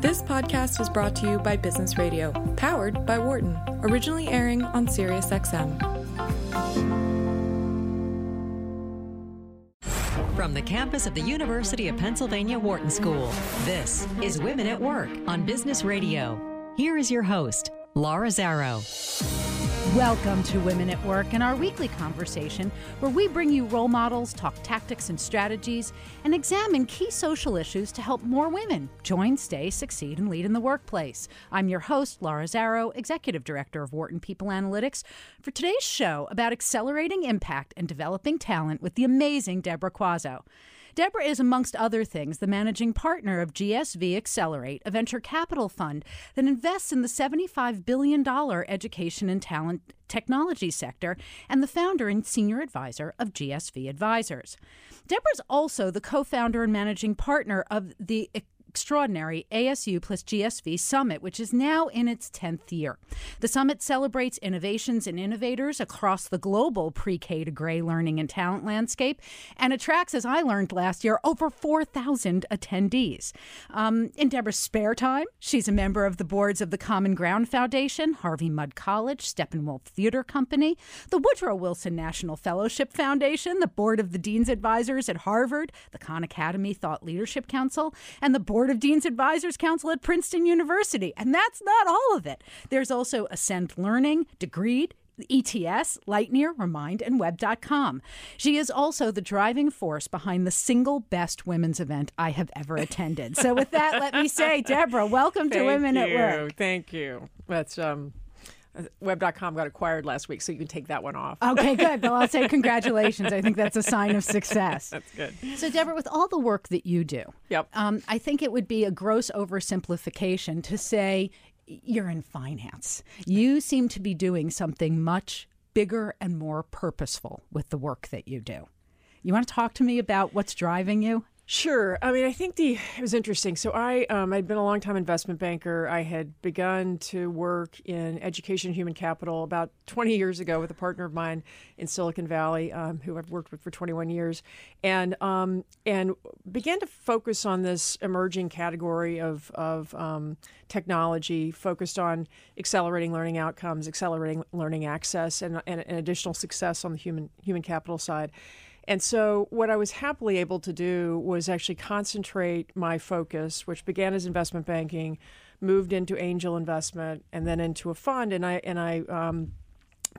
This podcast is brought to you by Business Radio, powered by Wharton, originally airing on SiriusXM. From the campus of the University of Pennsylvania Wharton School, this is Women at Work on Business Radio. Here is your host, Laura Zarrow. Welcome to Women at Work and our weekly conversation where we bring you role models, talk tactics and strategies, and examine key social issues to help more women join, stay, succeed, and lead in the workplace. I'm your host, Laura Zarrow, Executive Director of Wharton People Analytics, for today's show about accelerating impact and developing talent with the amazing Deborah Quazzo. Deborah is, amongst other things, the managing partner of GSV Accelerate, a venture capital fund that invests in the $75 billion education and talent technology sector, and the founder and senior advisor of GSV Advisors. Deborah's also the co founder and managing partner of the extraordinary ASU plus GSV Summit, which is now in its 10th year. The summit celebrates innovations and innovators across the global pre K to gray learning and talent landscape and attracts, as I learned last year, over 4,000 attendees. Um, in Deborah's spare time, she's a member of the boards of the Common Ground Foundation, Harvey Mudd College, Steppenwolf Theater Company, the Woodrow Wilson National Fellowship Foundation, the board of the Dean's Advisors at Harvard, the Khan Academy Thought Leadership Council, and the board Board of Dean's Advisors Council at Princeton University. And that's not all of it. There's also Ascend Learning, Degreed, ETS, Lightyear, Remind, and Web.com. She is also the driving force behind the single best women's event I have ever attended. So, with that, let me say, Deborah, welcome to Women you. at Work. Thank you. That's um, Web.com got acquired last week, so you can take that one off. Okay, good. Well, I'll say congratulations. I think that's a sign of success. That's good. So, Deborah, with all the work that you do, Yep. um, I think it would be a gross oversimplification to say you're in finance. You seem to be doing something much bigger and more purposeful with the work that you do. You want to talk to me about what's driving you? Sure. I mean, I think the it was interesting. So I um, I'd been a long time investment banker. I had begun to work in education, human capital about 20 years ago with a partner of mine in Silicon Valley, um, who I've worked with for 21 years, and um, and began to focus on this emerging category of of um, technology, focused on accelerating learning outcomes, accelerating learning access, and, and, and additional success on the human human capital side. And so, what I was happily able to do was actually concentrate my focus, which began as investment banking, moved into angel investment, and then into a fund. And I and I um,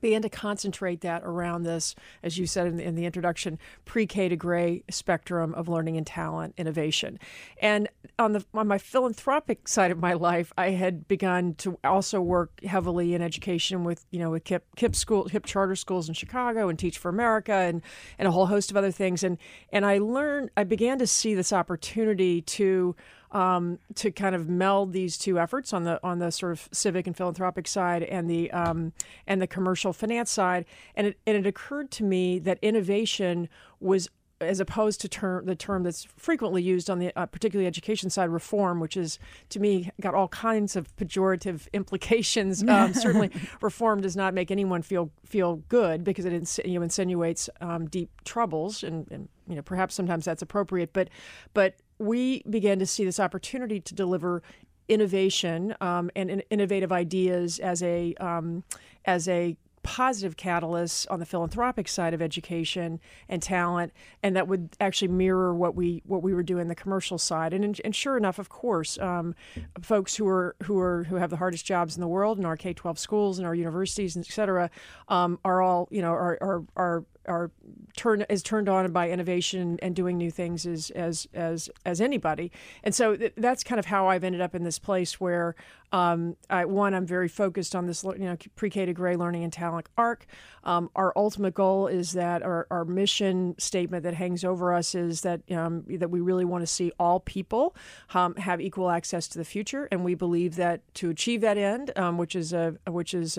began to concentrate that around this, as you said in the, in the introduction, pre-K to gray spectrum of learning and talent innovation. And on the on my philanthropic side of my life, I had begun to also work heavily in education with you know with KIPP, KIPP school, KIPP charter schools in Chicago, and Teach for America, and and a whole host of other things. And and I learned, I began to see this opportunity to um, to kind of meld these two efforts on the on the sort of civic and philanthropic side and the um, and the commercial finance side. And it, and it occurred to me that innovation was as opposed to term the term that's frequently used on the uh, particularly education side reform which is to me got all kinds of pejorative implications um, certainly reform does not make anyone feel feel good because it ins- you know, insinuates um, deep troubles and, and you know perhaps sometimes that's appropriate but but we began to see this opportunity to deliver innovation um, and, and innovative ideas as a um, as a positive catalyst on the philanthropic side of education and talent, and that would actually mirror what we what we were doing the commercial side. And, and sure enough, of course, um, folks who are who are who have the hardest jobs in the world in our K twelve schools and our universities, et cetera, um, are all you know are are, are are turn is turned on by innovation and doing new things as as as as anybody. And so th- that's kind of how I've ended up in this place where um, I, one I'm very focused on this you know pre-K to gray learning and talent arc. Um, our ultimate goal is that our, our mission statement that hangs over us is that um, that we really want to see all people um, have equal access to the future, and we believe that to achieve that end, um, which is a which is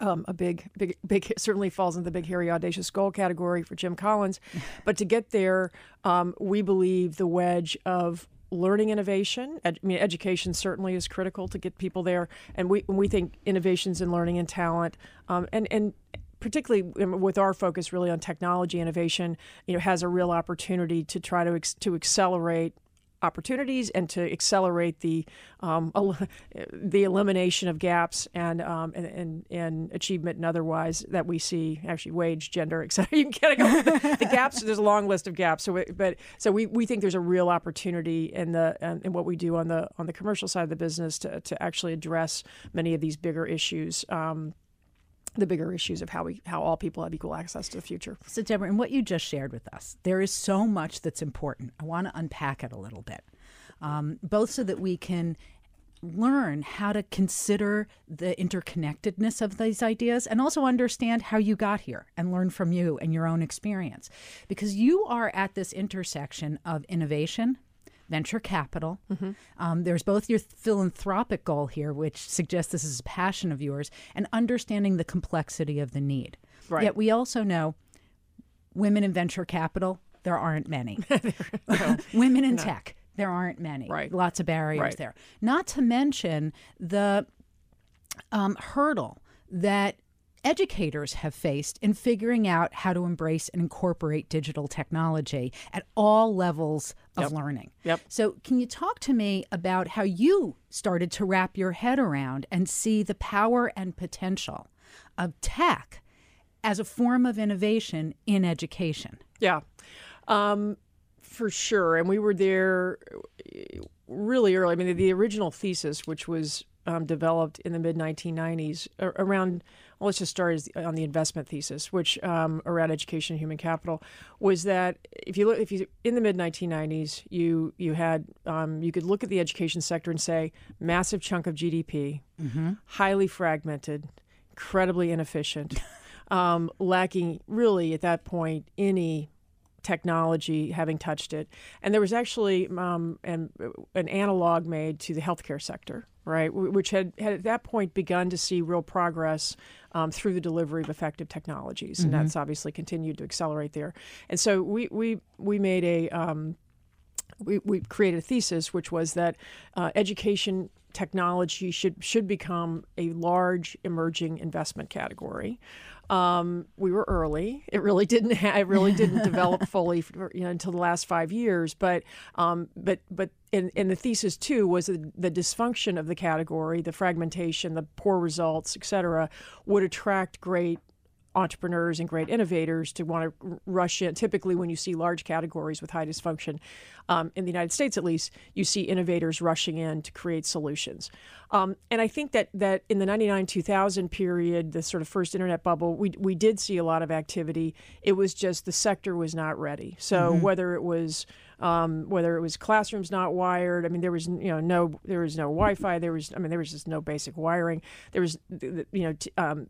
um, um, a big, big, big certainly falls into the big, hairy, audacious goal category for Jim Collins. but to get there, um, we believe the wedge of learning innovation. Ed, I mean, education certainly is critical to get people there, and we we think innovations in learning and talent, um, and and particularly with our focus really on technology innovation, you know, has a real opportunity to try to ex- to accelerate opportunities and to accelerate the um, el- the elimination of gaps and, um, and, and and achievement and otherwise that we see actually wage gender etc you can kind of go the, gaps. There's a long list of gaps. So but so we, we think there's a real opportunity in the in what we do on the on the commercial side of the business to, to actually address many of these bigger issues. Um, the bigger issues of how we how all people have equal access to the future. So, Deborah, in what you just shared with us, there is so much that's important. I want to unpack it a little bit, um, both so that we can learn how to consider the interconnectedness of these ideas and also understand how you got here and learn from you and your own experience. Because you are at this intersection of innovation, venture capital. Mm-hmm. Um, there's both your philanthropic goal here, which suggests this is a passion of yours, and understanding the complexity of the need. Right. Yet we also know women in venture capital, there aren't many. no. women in no. tech, there aren't many. Right. Lots of barriers right. there. Not to mention the um, hurdle that educators have faced in figuring out how to embrace and incorporate digital technology at all levels of yep. learning. Yep. So, can you talk to me about how you started to wrap your head around and see the power and potential of tech as a form of innovation in education? Yeah. Um, for sure. And we were there really early. I mean, the, the original thesis, which was um, developed in the mid 1990s, around well, let's just start on the investment thesis, which um, around education and human capital was that if you look, if you in the mid 1990s, you you had um, you could look at the education sector and say massive chunk of GDP, mm-hmm. highly fragmented, incredibly inefficient, um, lacking really at that point any technology having touched it. And there was actually um, an, an analog made to the healthcare sector, right, which had, had at that point begun to see real progress um, through the delivery of effective technologies, mm-hmm. and that's obviously continued to accelerate there. And so we we we made a um, we, we created a thesis which was that uh, education technology should should become a large emerging investment category. Um, we were early. It really didn't. Ha- it really didn't develop fully, for, you know, until the last five years. But um, but but in, in the thesis too was the, the dysfunction of the category, the fragmentation, the poor results, et cetera, would attract great entrepreneurs and great innovators to want to rush in. Typically, when you see large categories with high dysfunction, um, in the United States at least, you see innovators rushing in to create solutions. Um, and I think that that in the 99 2000 period, the sort of first internet bubble, we, we did see a lot of activity. It was just the sector was not ready. So mm-hmm. whether it was um, whether it was classrooms not wired. I mean, there was you know no there was no Wi-Fi. There was I mean there was just no basic wiring. There was you know t- um,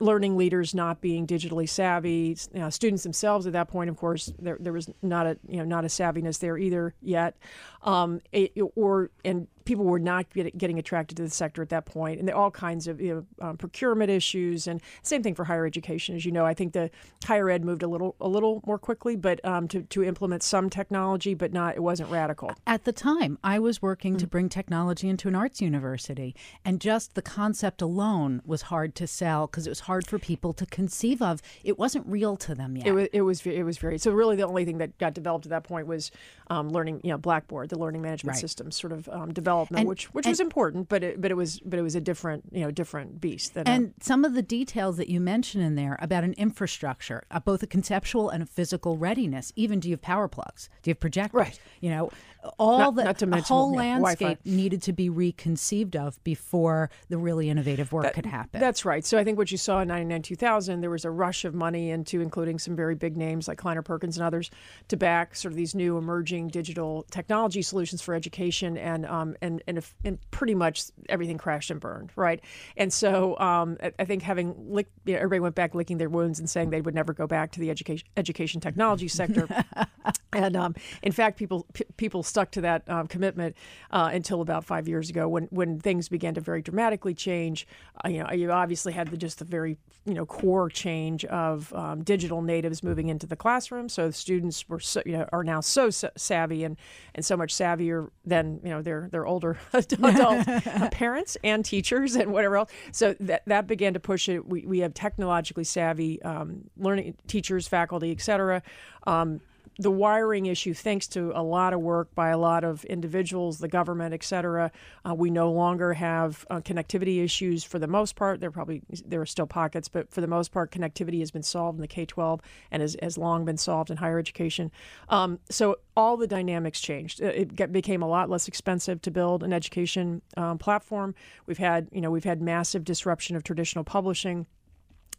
learning leaders not being digitally savvy, you know, students themselves at that point, of course, there, there was not a you know not a savviness there either yet, um, it, or and people were not get, getting attracted to the sector at that point, and there all kinds of you know, um, procurement issues, and same thing for higher education. As you know, I think the higher ed moved a little a little more quickly, but um, to to implement some technology, but not it wasn't radical. At the time, I was working mm-hmm. to bring technology into an arts university, and just the concept alone was hard to sell because it was hard for people to conceive of. It wasn't real to them yet. It was it was it was very so. Really, the only thing that got developed at that point was um, learning, you know, Blackboard, the learning management right. system, sort of um, development, and, which which and, was important, but it, but it was but it was a different you know different beast. and a, some of the details that you mention in there about an infrastructure, uh, both a conceptual and a physical readiness. Even do you have power plugs? Do you have projectors? Right. You know, all not, the not to mention, whole yeah, landscape Wi-Fi. needed to be reconceived of before the really innovative work that, could happen. That's right. So I think what you saw in 99 2000, there was a rush of money into including some very big names like Kleiner Perkins and others to back sort of these new emerging digital technology solutions for education, and um, and and, if, and pretty much everything crashed and burned, right? And so um, I, I think having licked, you know, everybody went back licking their wounds and saying they would never go back to the education education technology sector, and um, in fact, people p- people stuck to that um, commitment uh, until about five years ago when when things began to very dramatically change. Uh, you know, you obviously had the, just the very you know core change of um, digital natives moving into the classroom. So students were so, you know are now so savvy and and so much savvier than you know their their older adult parents and teachers and whatever else. So that that began to push it. We we have technologically savvy um, learning teachers, faculty, et cetera. Um, the wiring issue, thanks to a lot of work by a lot of individuals, the government, et cetera, uh, we no longer have uh, connectivity issues for the most part. There probably there are still pockets, but for the most part, connectivity has been solved in the K-12 and has, has long been solved in higher education. Um, so all the dynamics changed. It get, became a lot less expensive to build an education um, platform. We've had you know we've had massive disruption of traditional publishing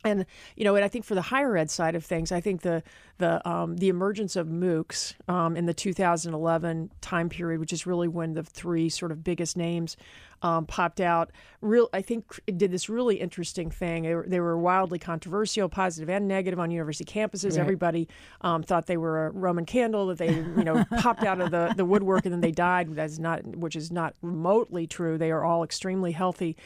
and you know, and I think for the higher ed side of things, I think the the um, the emergence of MOOCs um, in the 2011 time period, which is really when the three sort of biggest names um, popped out, real I think it did this really interesting thing. They were, they were wildly controversial, positive and negative on university campuses. Right. Everybody um, thought they were a Roman candle that they you know popped out of the, the woodwork and then they died. That's not which is not remotely true. They are all extremely healthy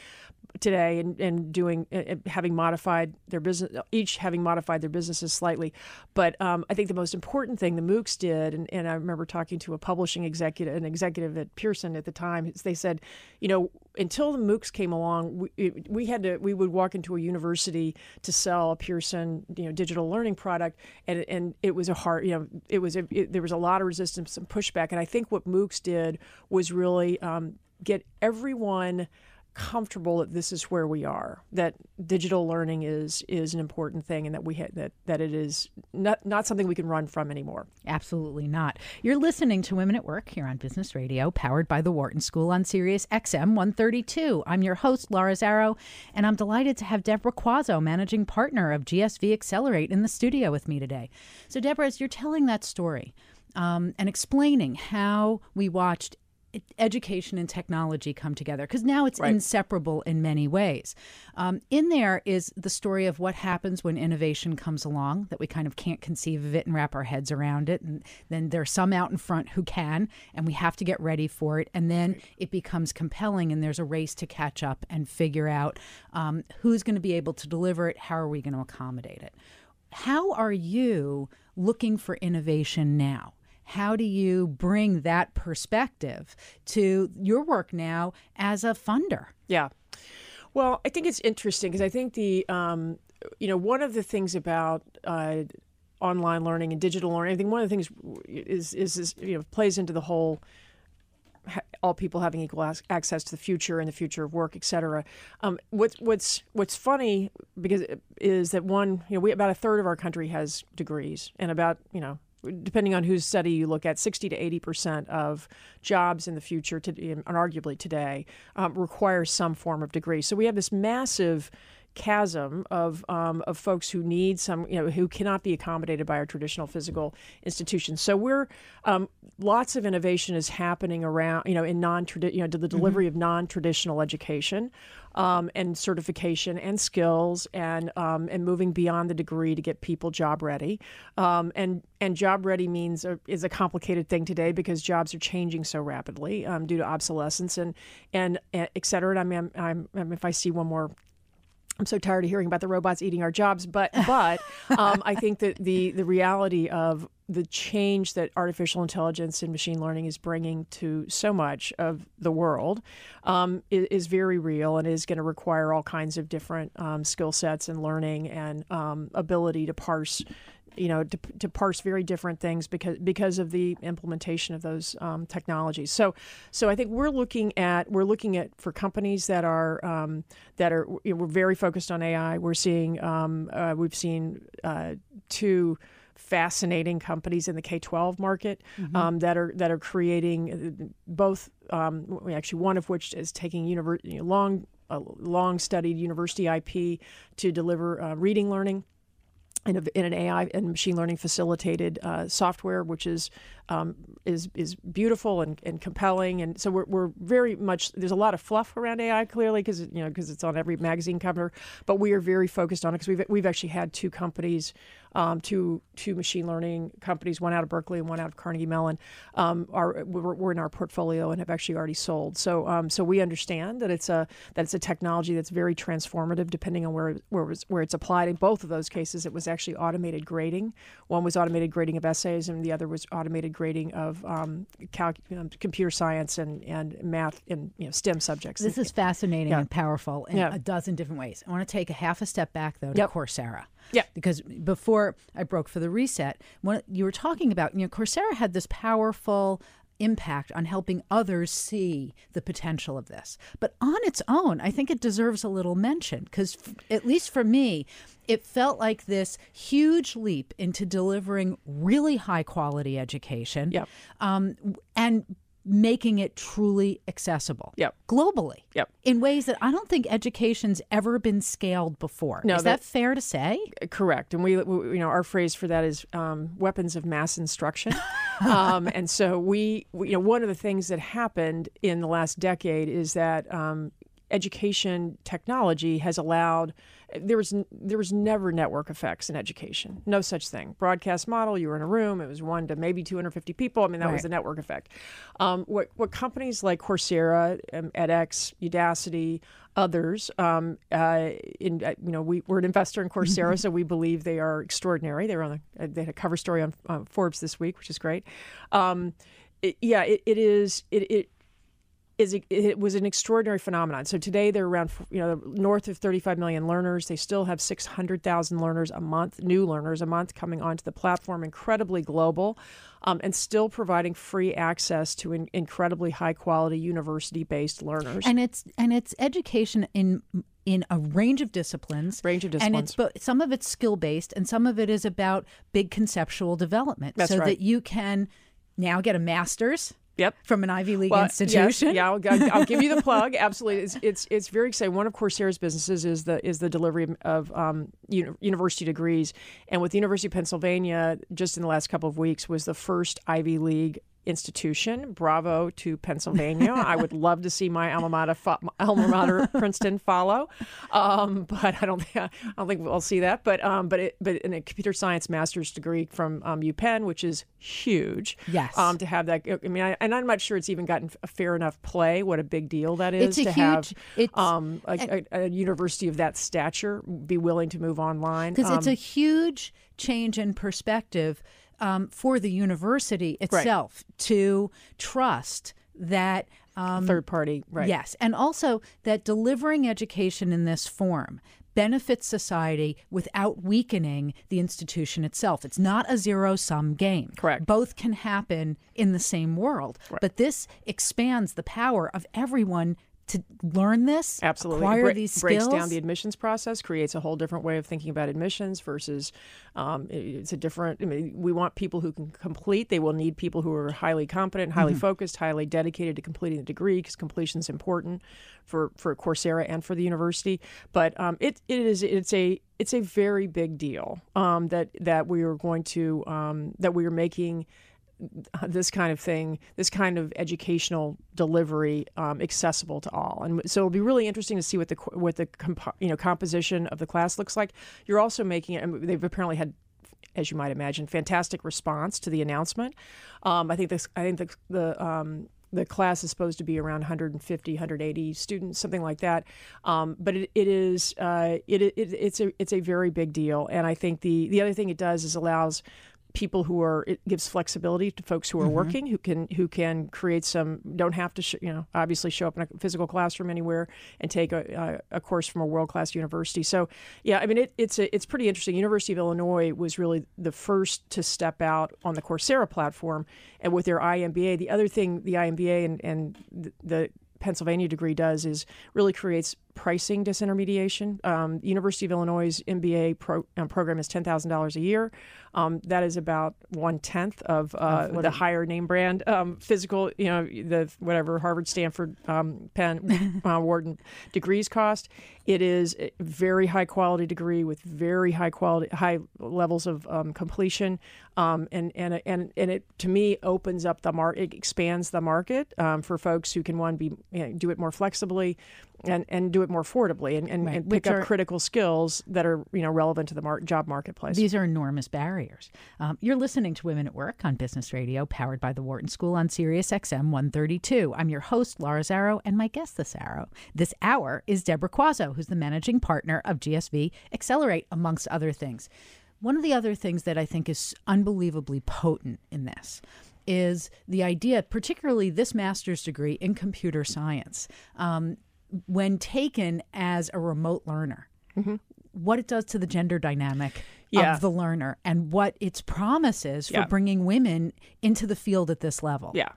today and, and doing uh, having modified their business each having modified their businesses slightly. But um, i think the most important thing the moocs did and, and i remember talking to a publishing executive an executive at pearson at the time they said you know until the moocs came along we, we had to we would walk into a university to sell a pearson you know digital learning product and, and it was a hard you know it was a, it, there was a lot of resistance and pushback. And i think what moocs did was really um, get everyone comfortable that this is where we are that digital learning is is an important thing and that we ha- that that it is not not something we can run from anymore. Absolutely not. You're listening to women at work here on business radio powered by the wharton school on sirius xm 132 i'm your host laura zarrow and i'm delighted to have deborah quazzo managing partner of gsv accelerate in the studio with me today. So deborah as you're telling that story um, and explaining how we watched education and technology come together because now it's right. inseparable in many ways. Um, in there is the story of what happens when innovation comes along that we kind of can't conceive of it and wrap our heads around it. And then there's some out in front who can, and we have to get ready for it. And then it becomes compelling, and there's a race to catch up and figure out um, who's going to be able to deliver it, how are we going to accommodate it. How are you looking for innovation now? How do you bring that perspective to your work now as a funder? Yeah. Well, I think it's interesting because I think the, um, you know, one of the things about uh, online learning and digital learning, I think one of the things is, is, is you know, plays into the whole all people having equal access to the future and the future of work, et cetera. Um, what's what's what's funny because is that one, you know, we about a third of our country has degrees, and about you know depending on whose study you look at, 60 to 80 percent of jobs in the future, to, and arguably today, um, require some form of degree. So we have this massive chasm of um, of folks who need some, you know, who cannot be accommodated by our traditional physical institutions. So we're um, lots of innovation is happening around, you know, in non you know, to the delivery mm-hmm. of non traditional education um, and certification and skills and um, and moving beyond the degree to get people job ready. Um, and and job ready means a, is a complicated thing today because jobs are changing so rapidly um, due to obsolescence and and, and et cetera. And I mean, I'm, I'm, if I see one more I'm so tired of hearing about the robots eating our jobs, but but um, I think that the the reality of the change that artificial intelligence and machine learning is bringing to so much of the world um, is, is, very real and is going to require all kinds of different um, skill sets and learning and um, ability to parse you know to, to parse very different things because because of the implementation of those um, technologies. So so I think we're looking at we're looking at for companies that are um, that are you know, we're very focused on AI. We're seeing um, uh, we've seen uh, two fascinating companies in the K-12 market mm-hmm. um, that are that are creating uh, both. Um, actually, one of which is taking univer- you know, long long studied university IP to deliver uh, reading learning in, a, in, an AI and machine learning facilitated uh, software, which is um, is is beautiful and, and compelling, and so we're, we're very much there's a lot of fluff around AI clearly because you know because it's on every magazine cover, but we are very focused on it because we've we've actually had two companies um, two two machine learning companies, one out of Berkeley and one out of Carnegie Mellon, um, are we're, we're, in our portfolio and have actually already sold. So um, so we understand that it's a that it's a technology that's very transformative depending on where where it was, where it's applied. In both of those cases, it was actually automated grading. One was automated grading of essays, and the other was automated grading of um, cal- computer science and, and math and you know, STEM subjects. This is fascinating yeah. and powerful in yeah. a dozen different ways. I want to take a half a step back though to yep. Coursera. Yeah. Because before I broke for the reset, when you were talking about, you know, Coursera had this powerful impact on helping others see the potential of this. But on its own, I think it deserves a little mention because, at least for me, it felt like this huge leap into delivering really high quality education Yep. um, and making it truly accessible Yep. globally Yep. in ways that I don't think education's ever been scaled before. No, Is that, that- fair to say? Correct, and we, we you know, our phrase for that is um, weapons of mass instruction. um, and so we, we, you know, one of the things that happened in the last decade is that um, education technology has allowed. There was there was never network effects in education. No such thing. Broadcast model. You were in a room. It was one to maybe 250 people. I mean, that was Right. the network effect. Um, what what companies like Coursera, um, edX, Udacity, others, um, uh, in uh, you know, we, we're an investor in Coursera, so we believe they are extraordinary. They were on the, uh, they had a cover story on uh, Forbes this week, which is great. Um, it, yeah, it, it is it. it is it, was an extraordinary phenomenon. So today they're around you know north of 35 million learners. They still have 600,000 learners a month, new learners a month coming onto the platform. Incredibly global, um, and still providing free access to in, incredibly high quality university based learners. And it's and it's education in in a range of disciplines. Range of And it's disciplines. but some of it's skill based and some of it is about big conceptual development. That's so right. that you can now get a master's Yep. from an Ivy League Well, institution. Yes, yeah, I'll, I'll, give you the plug. Absolutely, it's, it's it's very exciting. One of Coursera's businesses is the is the delivery of um, uni- university degrees, and with the University of Pennsylvania, just in the last couple of weeks, was the first Ivy League institution. Bravo to Pennsylvania. I would love to see my alma mater, fo- alma mater Princeton follow, um, but I don't think I don't think we'll see that. But um, but it, but in a computer science master's degree from um, UPenn, which is huge. Yes. Um, to have that. I mean, I, and I'm not sure it's even gotten a fair enough play. What a big deal that is It's to huge- have it's- um, a, a, a university of that stature be willing to move online. because it's Um, a huge change in perspective um, for the university itself to trust that um, third party, right? Yes, and also that delivering education in this form benefits society without weakening the institution itself. It's not a zero sum game. Correct. Both can happen in the same world, but this expands the power of everyone to learn this, Absolutely. acquire bre- these breaks down the admissions process, creates a whole different way of thinking about admissions versus um, it's a different. I mean, we want people who can complete. They will need people who are highly competent, highly Mm-hmm. focused, highly dedicated to completing the degree because completion is important for for Coursera and for the university. But um, it it is it's a it's a very big deal um, that that we are going to um, that we are making this kind of thing, this kind of educational delivery, um, accessible to all. And so it'll be really interesting to see what the what the compo- you know composition of the class looks like. You're also making it. They've apparently had. As you might imagine, fantastic response to the announcement. Um, I think this. I think the the um, the class is supposed to be around 150, 180 students, something like that. Um, but it, it is uh, it, it it's a it's a very big deal. And I think the the other thing it does is allows people who are it gives flexibility to folks who are mm-hmm. working who can who can create some don't have to sh- you know obviously show up in a physical classroom anywhere and take a, a, a course from a world class university. So yeah i mean it, it's a, it's pretty interesting. University of illinois was really the first to step out on the coursera platform and with their imba the other thing the imba and and the Pennsylvania degree does is really creates pricing disintermediation. Um, University of Illinois' MBA pro, um, program is ten thousand dollars a year. Um, that is about one tenth of uh, the higher name brand um, physical, you know, the whatever Harvard, Stanford, um, Penn, uh, Wharton degrees cost. It is a very high quality degree with very high quality, high levels of um, completion, um, and and and and it to me opens up the market, expands the market um, for folks who can one be you know, do it more flexibly, and and do it more affordably, and, and, Right, and pick which up are- critical skills that are you know relevant to the mar- job marketplace. These are enormous barriers. Um, you're listening to Women at Work on Business Radio, powered by the Wharton School on Sirius XM 132. I'm your host, Laura Zarrow, and my guest this hour, this hour is Deborah Quazzo, who's the managing partner of GSV Accelerate, amongst other things. One of the other things that I think is unbelievably potent in this is the idea, particularly this master's degree in computer science, um, when taken as a remote learner what it does to the gender dynamic Yeah. of the learner and what its promise is for Yeah. bringing women into the field at this level. Yeah,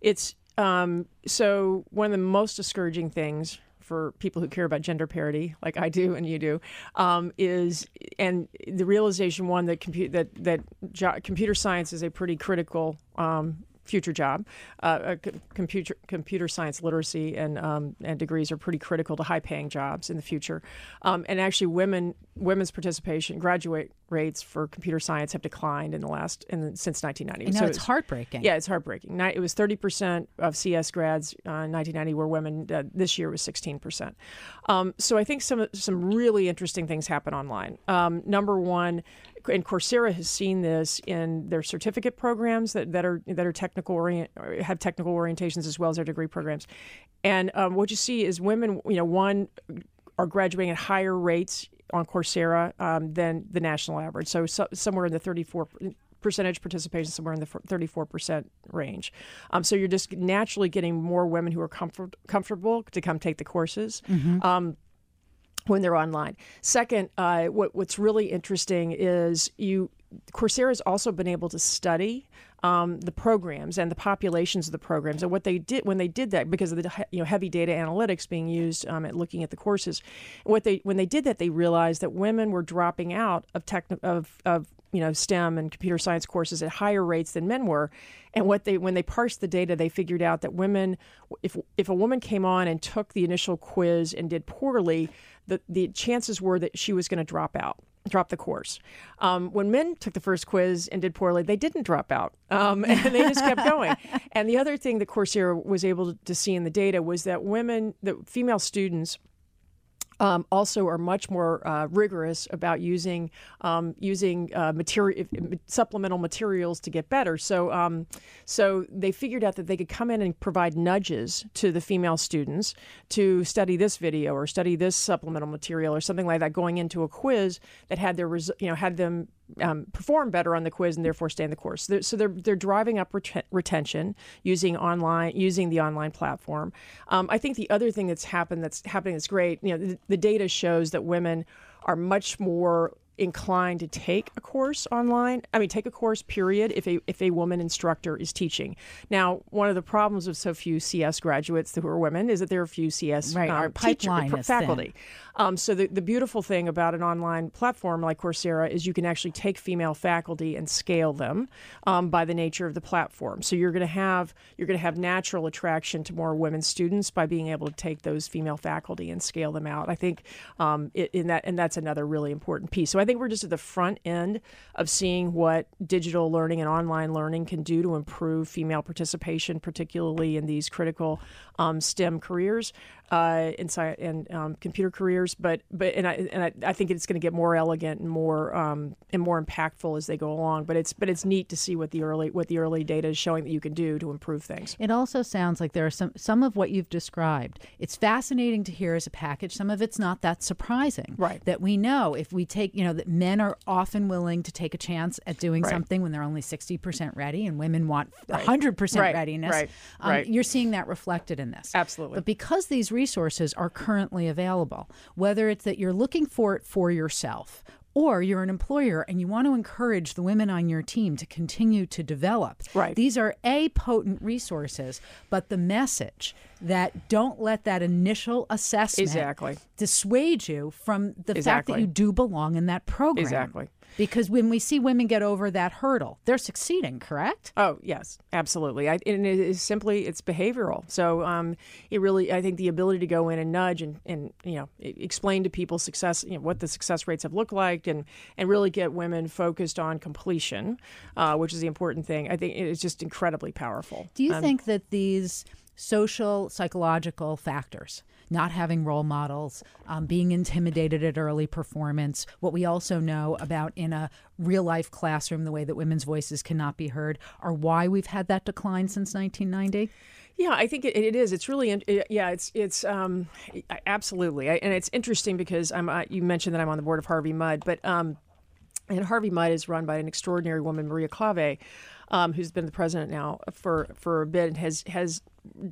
it's um, so one of the most discouraging things for people who care about gender parity, like I do and you do, um, is and the realization one that compute that that jo- computer science is a pretty critical. Um, Future job, uh, computer computer science literacy and um, and degrees are pretty critical to high paying jobs in the future, um, and actually women women's participation graduate rates for computer science have declined in the last in the, since 1990. You know, So it's it's- heartbreaking. yeah, it's heartbreaking. It was 30% of CS grads uh, in 1990 were women. Uh, this year was 16%. Um, so I think some some really interesting things happen online. Um, number one, and Coursera has seen this in their certificate programs that, that are that are technical orient have technical orientations as well as their degree programs. And um, what you see is women, you know, one are graduating at higher rates on Coursera um, than the national average. So, so somewhere in the 34 percentage participation, somewhere in the 34 percent range. Um, so you're just naturally getting more women who are comfort, comfortable to come take the courses. Um, when they're online. Second, uh, what, what's really interesting is you Coursera has also been able to study um, the programs and the populations of the programs and what they did when they did that because of the you know heavy data analytics being used um, at looking at the courses. What they when they did that, they realized that women were dropping out of tech of of you know STEM and computer science courses at higher rates than men were. And what they when they parsed the data, they figured out that women, if if a woman came on and took the initial quiz and did poorly, the the chances were that she was going to drop out drop the course. Um, when men took the first quiz and did poorly, they didn't drop out, um, and they just kept going. And the other thing that Coursera was able to see in the data was that women, the female students, um, also are much more uh, rigorous about using um, using uh, material supplemental materials to get better. So um, so they figured out that they could come in and provide nudges to the female students to study this video or study this supplemental material or something like that going into a quiz that had their res- you know had them um, perform better on the quiz and therefore stay in the course. They're, so they're they're driving up ret- retention using online using the online platform. Um, I think the other thing that's happened that's happening that's great. You know, the, the data shows that women are much more inclined to take a course online. I mean, take a course. Period. If a if a woman instructor is teaching. Now, one of the problems of so few CS graduates who are women is that there are few CS Right, um, our teacher- pipeline thin. faculty. Um, so the, the beautiful thing about an online platform like Coursera is you can actually take female faculty and scale them um, by the nature of the platform. So you're going to have you're going to have natural attraction to more women students by being able to take those female faculty and scale them out. I think um, it, in that and that's another really important piece. So I think we're just at the front end of seeing what digital learning and online learning can do to improve female participation, particularly in these critical um, STEM careers uh, in and um, computer careers. But but and I and I, I think it's going to get more elegant and more um, and more impactful as they go along. But it's but it's neat to see what the early what the early data is showing that you can do to improve things. It also sounds like there are some some of what you've described. It's fascinating to hear as a package. Some of it's not that surprising. Right. That we know if we take, you know, that men are often willing to take a chance at doing Right. something when they're only 60% ready and women want 100% Right. readiness. Right. Um, Right. You're seeing that reflected in this. Absolutely. But because these resources are currently available, whether it's that you're looking for it for yourself or you're an employer and you want to encourage the women on your team to continue to develop. Right. These are a potent resources, but the message that don't let that initial assessment Exactly. dissuade you from the fact that you do belong in that program. Exactly. Because when we see women get over that hurdle, they're succeeding, correct? Oh yes, absolutely. I, and it is simply it's behavioral. So um, it really, I think, the ability to go in and nudge and, and you know explain to people success, you know, what the success rates have looked like, and and really get women focused on completion, uh, which is the important thing. I think it is just incredibly powerful. Do you Um, think that these social, psychological factors, not having role models, um, being intimidated at early performance, what we also know about in a real life classroom, the way that women's voices cannot be heard, are why we've had that decline since 1990? Yeah, I think it, it is. It's really, it, yeah, it's it's um, absolutely, I, and it's interesting because I'm. Uh, you mentioned that I'm on the board of Harvey Mudd, but um, and Harvey Mudd is run by an extraordinary woman, Maria Klawe. Um, who's been the president now for for a bit and has has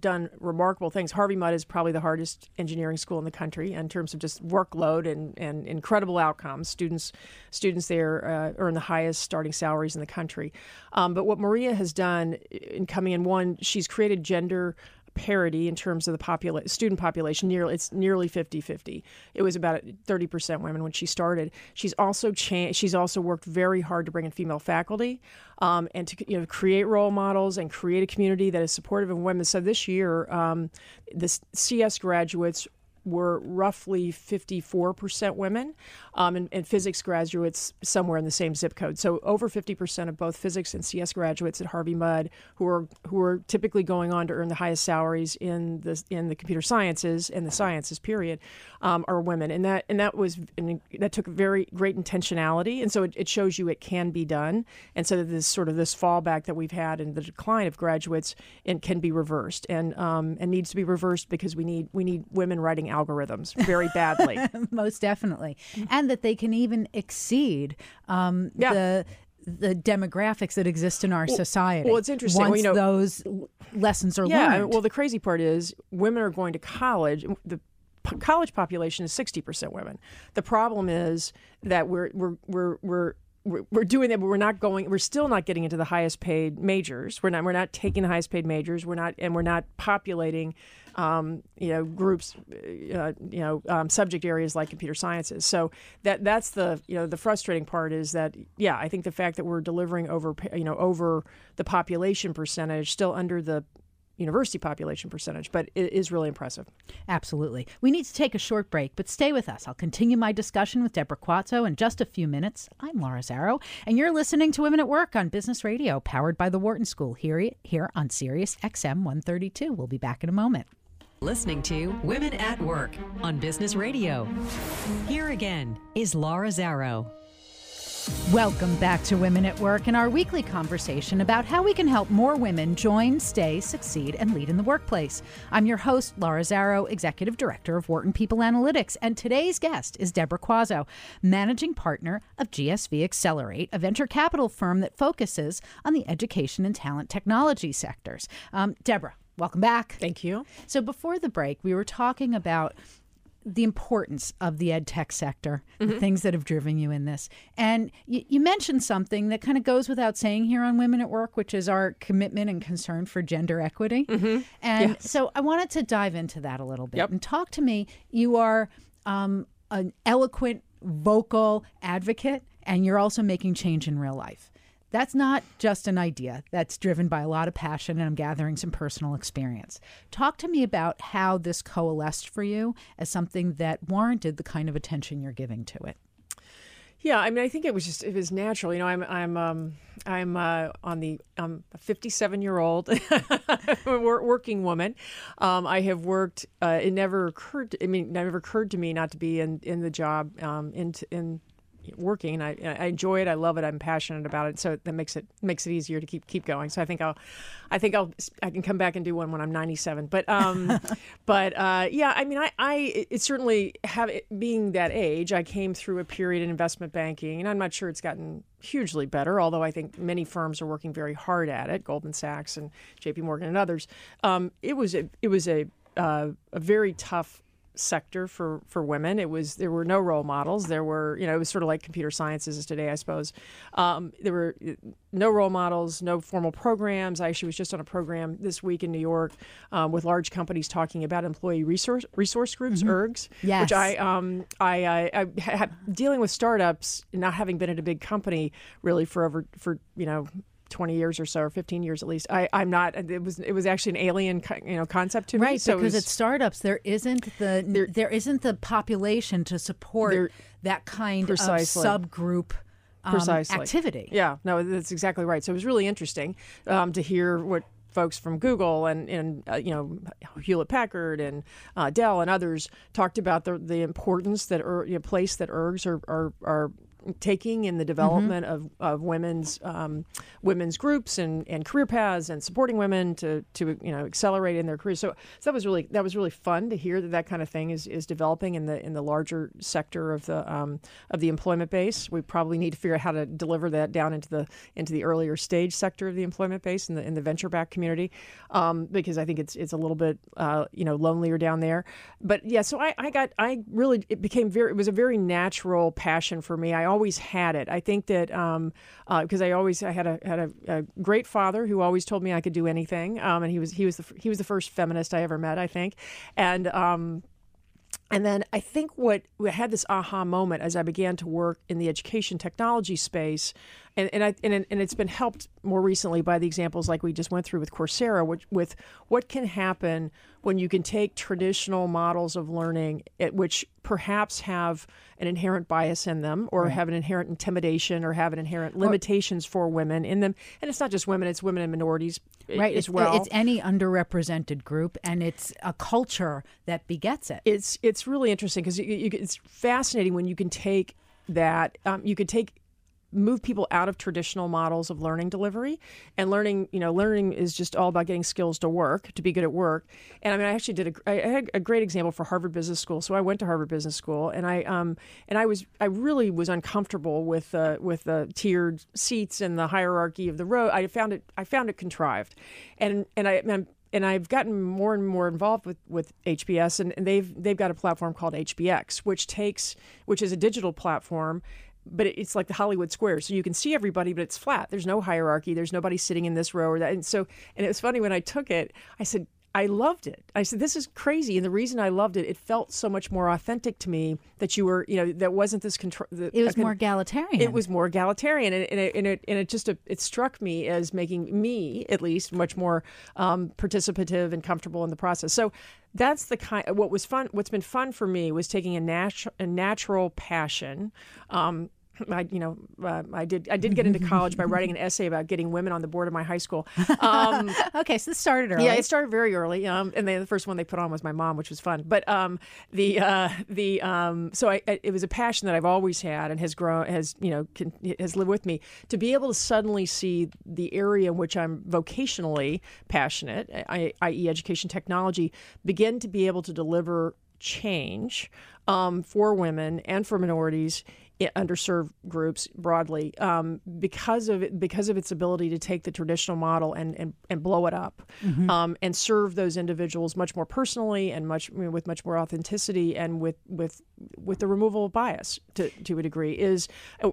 done remarkable things. Harvey Mudd is probably the hardest engineering school in the country in terms of just workload and, and incredible outcomes. Students students there uh, earn the highest starting salaries in the country. Um, but what Maria has done in coming in, one, she's created gender parity in terms of the popula- student population. Nearly, it's nearly 50-50. It was about 30% women when she started. She's also cha- She's also worked very hard to bring in female faculty um, and to you know create role models and create a community that is supportive of women. So this year, um, the CS graduates were roughly 54% women, um, and, and, physics graduates somewhere in the same zip code. So over 50% of both physics and CS graduates at Harvey Mudd, who are who are typically going on to earn the highest salaries in the in the computer sciences and the sciences period, um, are women, and that and that was and that took very great intentionality, and so it, it shows you it can be done, and so this sort of this fallback that we've had and the decline of graduates and can be reversed, and um, and needs to be reversed because we need we need women writing algorithms very badly. Most definitely. And that they can even exceed um, yeah. the the demographics that exist in our well, society. Well, it's interesting. Once well, you know, those lessons are yeah, learned. well, the crazy part is women are going to college. The college population is 60% women. The problem is that we're we're we're we're we're doing that, but we're not going. We're still not getting into the highest paid majors. We're not. We're not taking the highest paid majors. We're not, and we're not populating, um, you know, groups, uh, you know, um, subject areas like computer sciences. So that that's the you know the frustrating part is that yeah, I think the fact that we're delivering over you know over the population percentage, still under the university population percentage, but it is really impressive. Absolutely. We need to take a short break, but stay with us. I'll continue my discussion with Deborah Quazzo in just a few minutes. I'm Laura Zarrow, and you're listening to Women at Work on Business Radio, powered by the Wharton School here, here on Sirius XM 132. We'll be back in a moment. Listening to Women at Work on Business Radio. Here again is Laura Zarrow. Welcome back to Women at Work and our weekly conversation about how we can help more women join, stay, succeed, and lead in the workplace. I'm your host, Laura Zarrow, Executive Director of Wharton People Analytics, and today's guest is Deborah Quazzo, Managing Partner of GSV Accelerate, a venture capital firm that focuses on the education and talent technology sectors. Um, Deborah, welcome back. Thank you. So before the break, we were talking about the importance of the ed tech sector, mm-hmm. the things that have driven you in this. And you, you mentioned something that kind of goes without saying here on Women at Work, which is our commitment and concern for gender equity. Mm-hmm. And yes. so I wanted to dive into that a little bit yep. and talk to me. You are um, an eloquent, vocal advocate, and you're also making change in real life that's not just an idea that's driven by a lot of passion and I'm gathering some personal experience. Talk to me about how this coalesced for you as something that warranted the kind of attention you're giving to it. Yeah, I mean, I think it was just it was natural. You know, I'm I'm um, I'm uh, on the I'm a 57 year old working woman. Um, I have worked. Uh, it never occurred. To, I mean, never occurred to me not to be in in the job um, in in working. I, I enjoy it. I love it. I'm passionate about it. So that makes it makes it easier to keep keep going. So I think I'll, I think I'll I can come back and do one when I'm 97. But um, but uh, yeah, I mean, I I it certainly have it, being that age. I came through a period in investment banking, and I'm not sure it's gotten hugely better. Although I think many firms are working very hard at it. Goldman Sachs and J.P. Morgan and others. Um, it was a it was a uh, a very tough sector for for women. It was there were no role models. There were you know it was sort of like computer sciences is today, I suppose. Um, there were uh, no role models, no formal programs. I actually was just on a program this week in New York um, with large companies talking about employee resource resource groups, mm-hmm. ERGs, yes. which I um I, I, I ha- dealing with startups, not having been at a big company really for over for you know 20 years or so or 15 years at least I, i'm not it was it was actually an alien you know concept to me right, so because was, at startups there isn't the there, there isn't the population to support that kind precisely. of subgroup um, precisely. activity yeah no that's exactly right so it was really interesting um, to hear what folks from Google and, and uh, you know Hewlett Packard and uh, Dell and others talked about the the importance that er, you know, place that ergs are, are are taking in the development of, of women's um, women's groups and, and career paths and supporting women to, to you know accelerate in their careers. So, so that was really that was really fun to hear that that kind of thing is, is developing in the in the larger sector of the um, of the employment base. We probably need to figure out how to deliver that down into the into the earlier stage sector of the employment base in the in the venture back community, um, because I think it's it's a little bit uh, you know lonelier down there. But yeah, so I, I got I really it became very it was a very natural passion for me. I always had it. I think that um, because uh, I always I had a had a, a, great father who always told me I could do anything, um, and he was he was the he was the first feminist I ever met, I think, and. Um, and then I think what I had this aha moment as I began to work in the education technology space, and and, I, and and it's been helped more recently by the examples like we just went through with Coursera, which, with what can happen when you can take traditional models of learning, which perhaps have an inherent bias in them, or right. have an inherent intimidation, or have an inherent limitations or, for women in them, and it's not just women; it's women and minorities right. as it's, well. It's any underrepresented group, and it's a culture that begets it. It's it's really interesting because it's fascinating when you can take that um, you could take move people out of traditional models of learning delivery. And learning you know learning is just all about getting skills to work to be good at work. And i mean i actually did a, I had a great example for harvard business school. So i went to harvard business school and i um and i was i really was uncomfortable with uh, with the tiered seats and the hierarchy of the row. I found it i found it contrived. And and i and I've gotten more and more involved with, with HBS, and, and they've they've got a platform called HBX, which takes which is a digital platform but it's like the Hollywood Square. So you can see everybody, but it's flat. There's no hierarchy. There's nobody sitting in this row or that. And so, and it was funny when I took it, I said, I loved it. I said, this is crazy. And the reason I loved it, it felt so much more authentic to me that you were, you know, that wasn't this control. It was more egalitarian. It was more egalitarian. And, and, it, and, it, and it just, it struck me as making me, at least, much more um, participative and comfortable in the process. So that's the kind, what was fun, what's been fun for me was taking a, natu- a natural passion, um, I, you know, uh, I did. I did get into college by writing an essay about getting women on the board of my high school. Um, okay, so this started early. Yeah, it started very early. Um, and then the first one they put on was my mom, which was fun. But um, the uh, the um, so I, it was a passion that I've always had and has grown, has you know, can, has lived with me. To be able to suddenly see the area in which I'm vocationally passionate, i.e., education technology, begin to be able to deliver change um, for women and for minorities underserved groups broadly um, because of it, because of its ability to take the traditional model and and, and blow it up mm-hmm. um, and serve those individuals much more personally and much you know, with much more authenticity and with with with the removal of bias to, to a degree is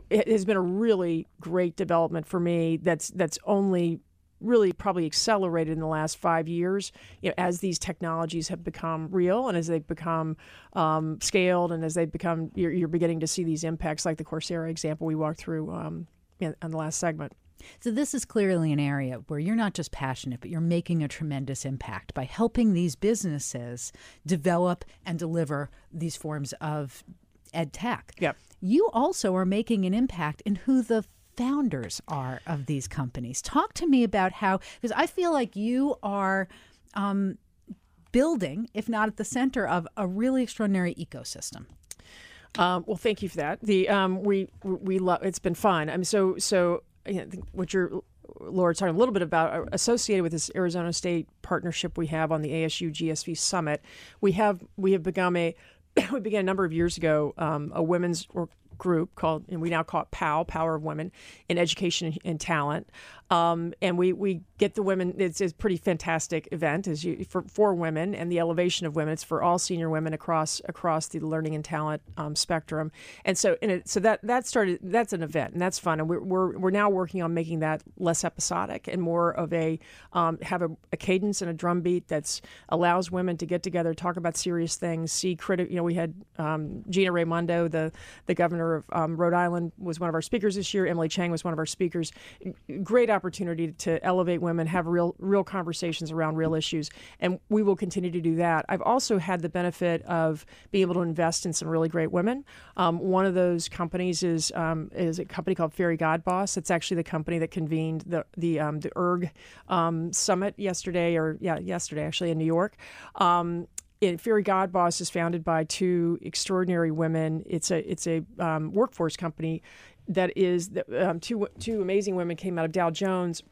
it has been a really great development for me that's that's only really probably accelerated in the last five years you know, as these technologies have become real and as they've become um, scaled and as they've become you're, you're, beginning to see these impacts like the coursera example we walked through um, in, in the last segment so, this is clearly an area where you're not just passionate, but you're making a tremendous impact by helping these businesses develop and deliver these forms of ed tech. Yep. You also are making an impact in who the founders are of these companies. Talk to me about how, because I feel like you are um, building, if not at the center of, a really extraordinary ecosystem. Um, well, thank you for that. The um, we we love. It's been fun. I mean, so so you know, what you're Laura talking a little bit about uh, associated with this Arizona State partnership we have on the ASU GSV Summit. We have we have become a we began a number of years ago um, a women's group called, and we now call it POW, Power of Women in Education and Talent. Um, and we, we get the women, it's, a pretty fantastic event as you, for, for women and the elevation of women. It's for all senior women across across the learning and talent um, spectrum. And so and it, so that, that started, that's an event and that's fun. And we're, we're, we're now working on making that less episodic and more of a, um, have a, a cadence and a drumbeat that's allows women to get together, talk about serious things, see critical, you know, we had um, Gina Raimondo, the, the governor of um, Rhode Island was one of our speakers this year. Emily Chang was one of our speakers. Great opportunity to elevate women, have real real conversations around real issues, and we will continue to do that. I've also had the benefit of being able to invest in some really great women. Um, one of those companies is um, is a company called Fairy Godboss. It's actually the company that convened the the um, the ERG um, summit yesterday, or yeah, yesterday actually in New York. Um, it, Fairy Godboss is founded by two extraordinary women. It's a it's a um, workforce company that is um, two two amazing women came out of Dow Jones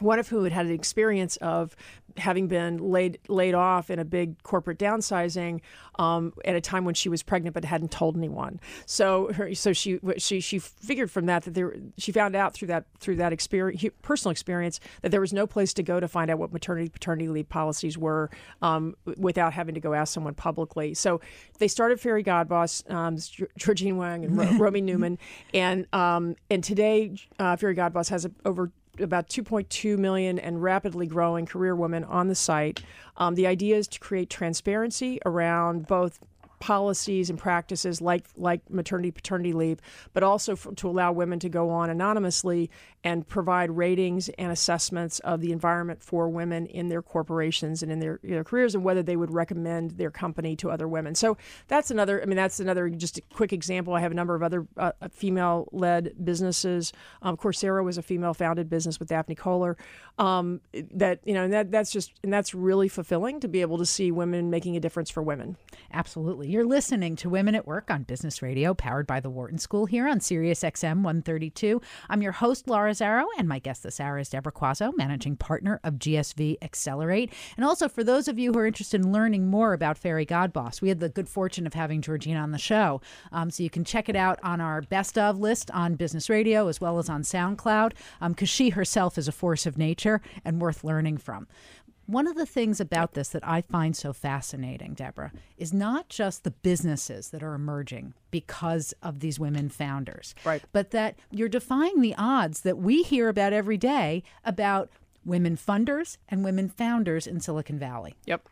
one of whom had had an experience of having been laid laid off in a big corporate downsizing um, at a time when she was pregnant but hadn't told anyone. So her, so she she she figured from that that there she found out through that through that experience personal experience that there was no place to go to find out what maternity paternity leave policies were um, without having to go ask someone publicly. So they started Fairy Godboss, um, Georgene Huang and Ro- Romy Newman, and um, and today uh, Fairy Godboss has a, over about 2.2 million and rapidly growing career women on the site. Um, the idea is to create transparency around both policies and practices like like maternity paternity leave, but also for, to allow women to go on anonymously and provide ratings and assessments of the environment for women in their corporations and in their, their careers and whether they would recommend their company to other women. So that's another. I mean, that's another just a quick example. I have a number of other uh, female-led businesses. Um, Coursera was a female-founded business with Daphne Koller. Um, that you know, and that that's just and that's really fulfilling to be able to see women making a difference for women. Absolutely. You're listening to Women at Work on Business Radio, powered by the Wharton School here on Sirius XM 132. I'm your host, Laura Zarrow, and my guest this hour is Deborah Quazzo, managing partner of GSV Accelerate. And also, for those of you who are interested in learning more about Fairy Godboss, we had the good fortune of having Georgina on the show. Um, so you can check it out on our best of list on Business Radio as well as on SoundCloud, because um, she herself is a force of nature and worth learning from. One of the things about this that I find so fascinating, Deborah, is not just the businesses that are emerging because of these women founders, right? But that you're defying the odds that we hear about every day about women funders and women founders in Silicon Valley. Yep.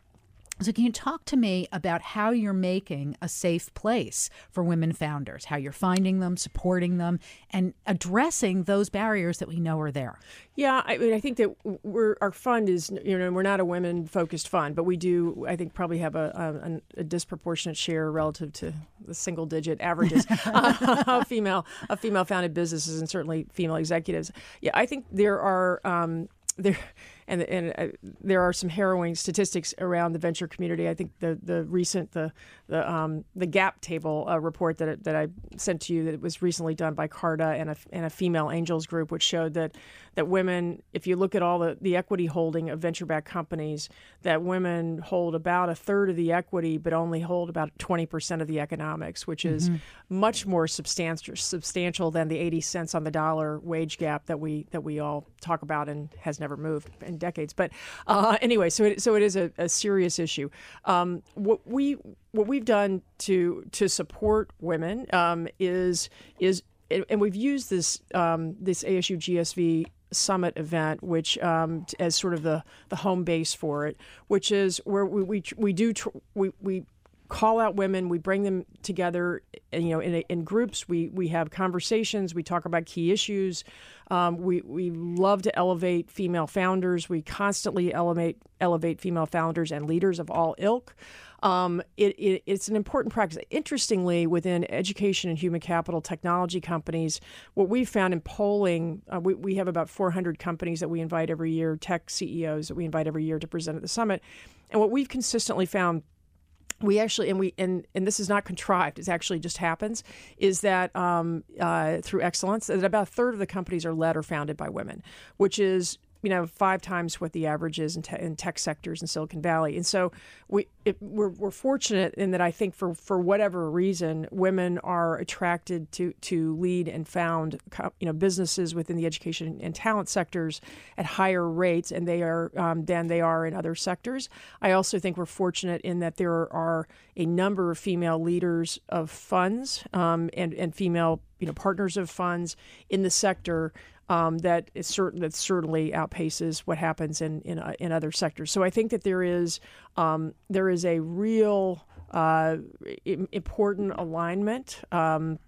So, can you talk to me about how you're making a safe place for women founders, how you're finding them, supporting them, and addressing those barriers that we know are there? Yeah, I mean, I think that we're our fund is you know we're not a women focused fund, but we do I think probably have a, a, a disproportionate share relative to the single digit averages of female of female founded businesses and certainly female executives. Yeah, I think there are um, there and and uh, there are some harrowing statistics around the venture community. I think the the recent the the um, the cap table uh, report that that I sent to you that was recently done by Carta and a and a female angels group, which showed that that women, if you look at all the the equity holding of venture backed companies, that women hold about a third of the equity, but only hold about twenty percent of the economics, which is mm-hmm. much more substantial substantial than the eighty cents on the dollar wage gap that we that we all talk about and has never moved decades. But uh, anyway, so it, so it is a, a serious issue. Um, what we what we've done to to support women um, is is and we've used this um, this ASU GSV summit event, which um, as sort of the the home base for it, which is where we we, we do tr- we we call out women we bring them together you know in, in groups. We we have conversations. We talk about key issues. Um, we we love to elevate female founders. We constantly elevate elevate female founders and leaders of all ilk. Um, it, it, it's an important practice. Interestingly, within education and human capital technology companies, what we've found in polling, uh, we, we have about 400 companies that we invite every year, tech CEOs that we invite every year to present at the summit. And what we've consistently found we actually and we and and this is not contrived it actually just happens is that um, uh, through excellence that about a third of the companies are led or founded by women which is you know five times what the average is in, te- in tech sectors in Silicon Valley. And so we it, we're, we're fortunate in that I think for for whatever reason women are attracted to to lead and found you know businesses within the education and talent sectors at higher rates and they are um, than they are in other sectors. I also think we're fortunate in that there are a number of female leaders of funds um, and and female you know partners of funds in the sector um, that is certain that certainly outpaces what happens in in, uh, in other sectors. So I think that there is um, there is a real uh, important alignment. Um,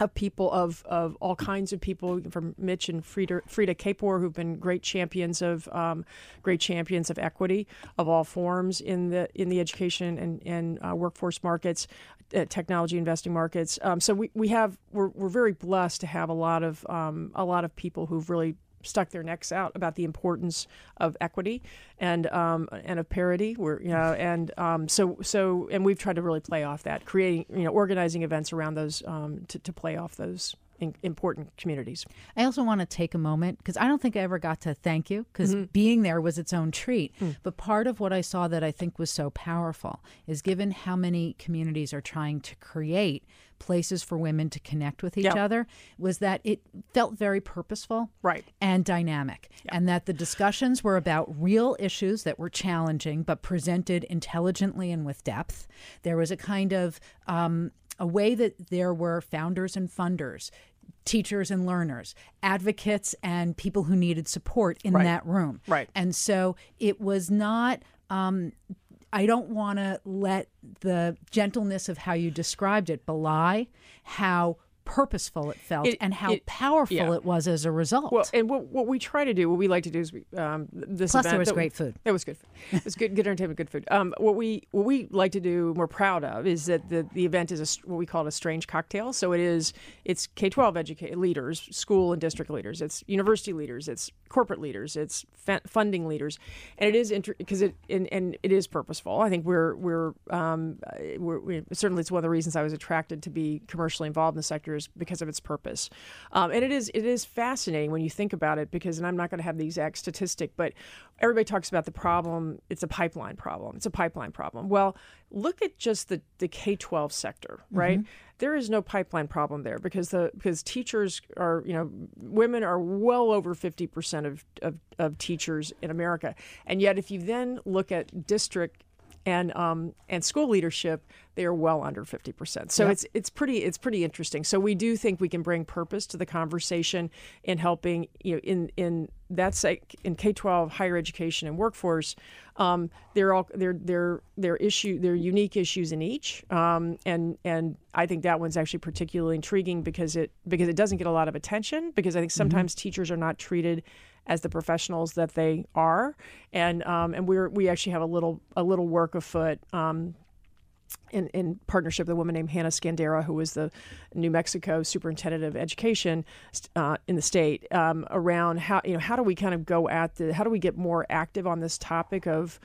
of people of, of all kinds of people from Mitch and Freada, Freada Kapor who've been great champions of um, great champions of equity of all forms in the in the education and, and uh, workforce markets uh, technology investing markets. Um, so we, we have we're, we're very blessed to have a lot of um, a lot of people who've really stuck their necks out about the importance of equity and um, and of parity. We're you know and um, so so and we've tried to really play off that, creating you know organizing events around those um, to, to play off those important communities. I also want to take a moment because I don't think I ever got to thank you because being there was its own treat. But part of what I saw that I think was so powerful is given how many communities are trying to create places for women to connect with each Yeah. other, was that it felt very purposeful Right. and dynamic. And that the discussions were about real issues that were challenging but presented intelligently and with depth. There was a kind of um, a way that there were founders and funders. Teachers and learners, advocates and people who needed support in Right. that room. Right. And so it was not, um, I don't want to let the gentleness of how you described it belie how purposeful it felt It- and how it- powerful yeah. it was as a result. Well, and what, what we try to do, what we like to do is we, um, this Plus, there was great food. It was good. It was good, good entertainment, good food. Um, what we what we like to do, we're proud of, is that the, the event is a, what we call it a strange cocktail. So it is it's K twelve educate leaders, school and district leaders, it's university leaders, it's corporate leaders, it's fa- funding leaders, and it is because it and, and it is purposeful. I think we're we're, um, we're we, certainly it's one of the reasons I was attracted to be commercially involved in the sector is because of its purpose. Um, and it is it is fascinating when you think about it because and I'm not going to have the exact statistic, but everybody talks about the problem. It's a pipeline problem. It's a pipeline problem. Well, look at just the the K twelve sector, right? There is no pipeline problem there because the because teachers are you know women are well over fifty percent of, of of teachers in America, and yet if you then look at district and um, and school leadership, they are well under fifty percent. So it's it's pretty it's pretty interesting. So we do think we can bring purpose to the conversation in helping you know in in that's like in K twelve higher education and workforce. Um, they're all they're they're they're issue they're unique issues in each, um, and and I think that one's actually particularly intriguing because it because it doesn't get a lot of attention because I think sometimes teachers are not treated as the professionals that they are, and um, and we're we actually have a little a little work afoot. Um, in, in partnership with a woman named Hanna Skandera, who was the New Mexico superintendent of education uh, in the state, um, around how you know how do we kind of go at the how do we get more active on this topic of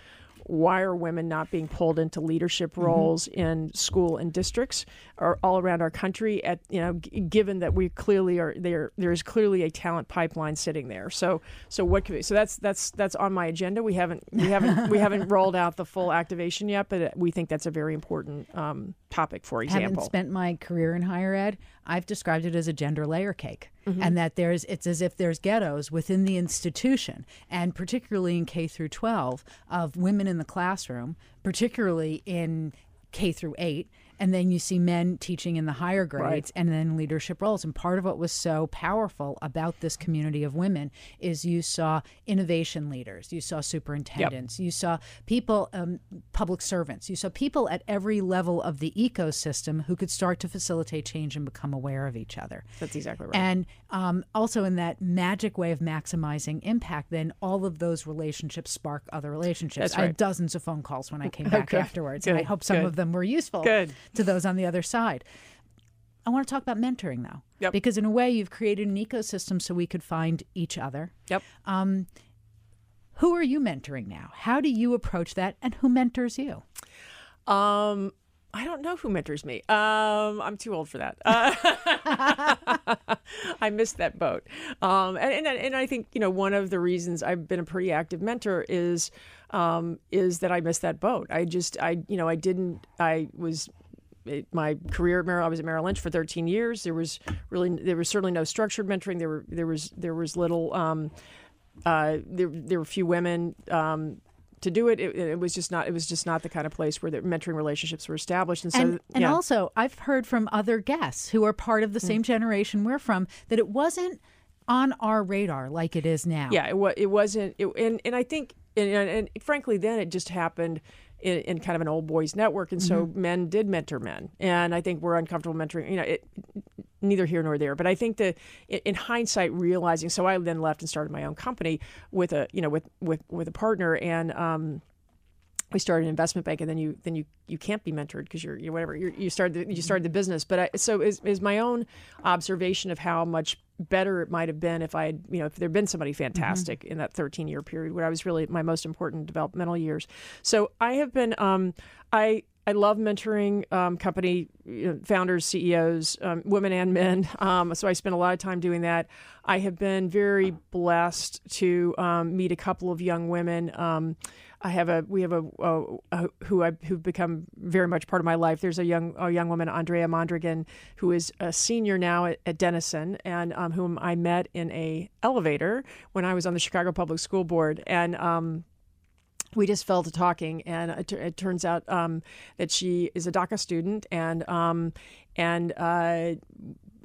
why are women not being pulled into leadership roles in school and districts or all around our country at you know g- given that we clearly are there there is clearly a talent pipeline sitting there. So so what could we, so that's that's that's on my agenda. We haven't we haven't we haven't rolled out the full activation yet but we think that's a very important um, topic for Having example. spent my career in higher ed, I've described it as a gender layer cake, mm-hmm. and that there's it's as if there's ghettos within the institution, and particularly in K through 12 of women in the classroom, particularly in K through 8 and then you see men teaching in the higher grades and then leadership roles. And part of what was so powerful about this community of women is you saw innovation leaders you saw superintendents you saw people um, public servants you saw people at every level of the ecosystem who could start to facilitate change and become aware of each other. That's exactly right. And um, also in that magic way of maximizing impact, then all of those relationships spark other relationships. That's I had dozens of phone calls when I came back Good, afterwards, and I hope some good. of them were useful. Good. To those on the other side. I want to talk about mentoring though, Yep. because in a way you've created an ecosystem so we could find each other. yep Who are you mentoring now? How do you approach that, and who mentors you? Um, I don't know who mentors me. Um, I'm too old for that. Uh, I missed that boat. Um, and, and and I think you know one of the reasons I've been a pretty active mentor is um, is that I missed that boat. I just I you know I didn't I was it, my career at Merrill, I was at Merrill Lynch for 13 years. There was really, there was certainly no structured mentoring. There were, there was, there was little, um, uh, there, there were few women um, to do it. it. It was just not, it was just not the kind of place where the mentoring relationships were established. And so, and, and yeah. also, I've heard from other guests who are part of the same generation we're from that it wasn't on our radar like it is now. yeah, it, wa- it wasn't, it, and, and I think, and, and, and frankly, then it just happened in, in kind of an old boys network. And so men did mentor men. And I think we're uncomfortable mentoring, you know, it, neither here nor there. But I think that in in hindsight, realizing, so I then left and started my own company with a, you know, with, with, with a partner and, um, we started an investment bank and then you then you you can't be mentored because you're, you're whatever you're, you started the, you started the business. But I, so is, is my own observation of how much better it might have been if I had you know if there'd been somebody fantastic in that 13 year period where I was really my most important developmental years. So I have been um I I love mentoring um, company you know, founders, CEOs, um, women and men. Um, so I spend a lot of time doing that. I have been very blessed to um, meet a couple of young women. Um, I have a we have a, a, a who I who've become very much part of my life. There's a young a young woman, Andrea Mondragon, who is a senior now at, at Denison, and um, whom I met in a elevator when I was on the Chicago Public School Board, and we just fell to talking, and it, it turns out um, that she is a DACA student and um, and uh,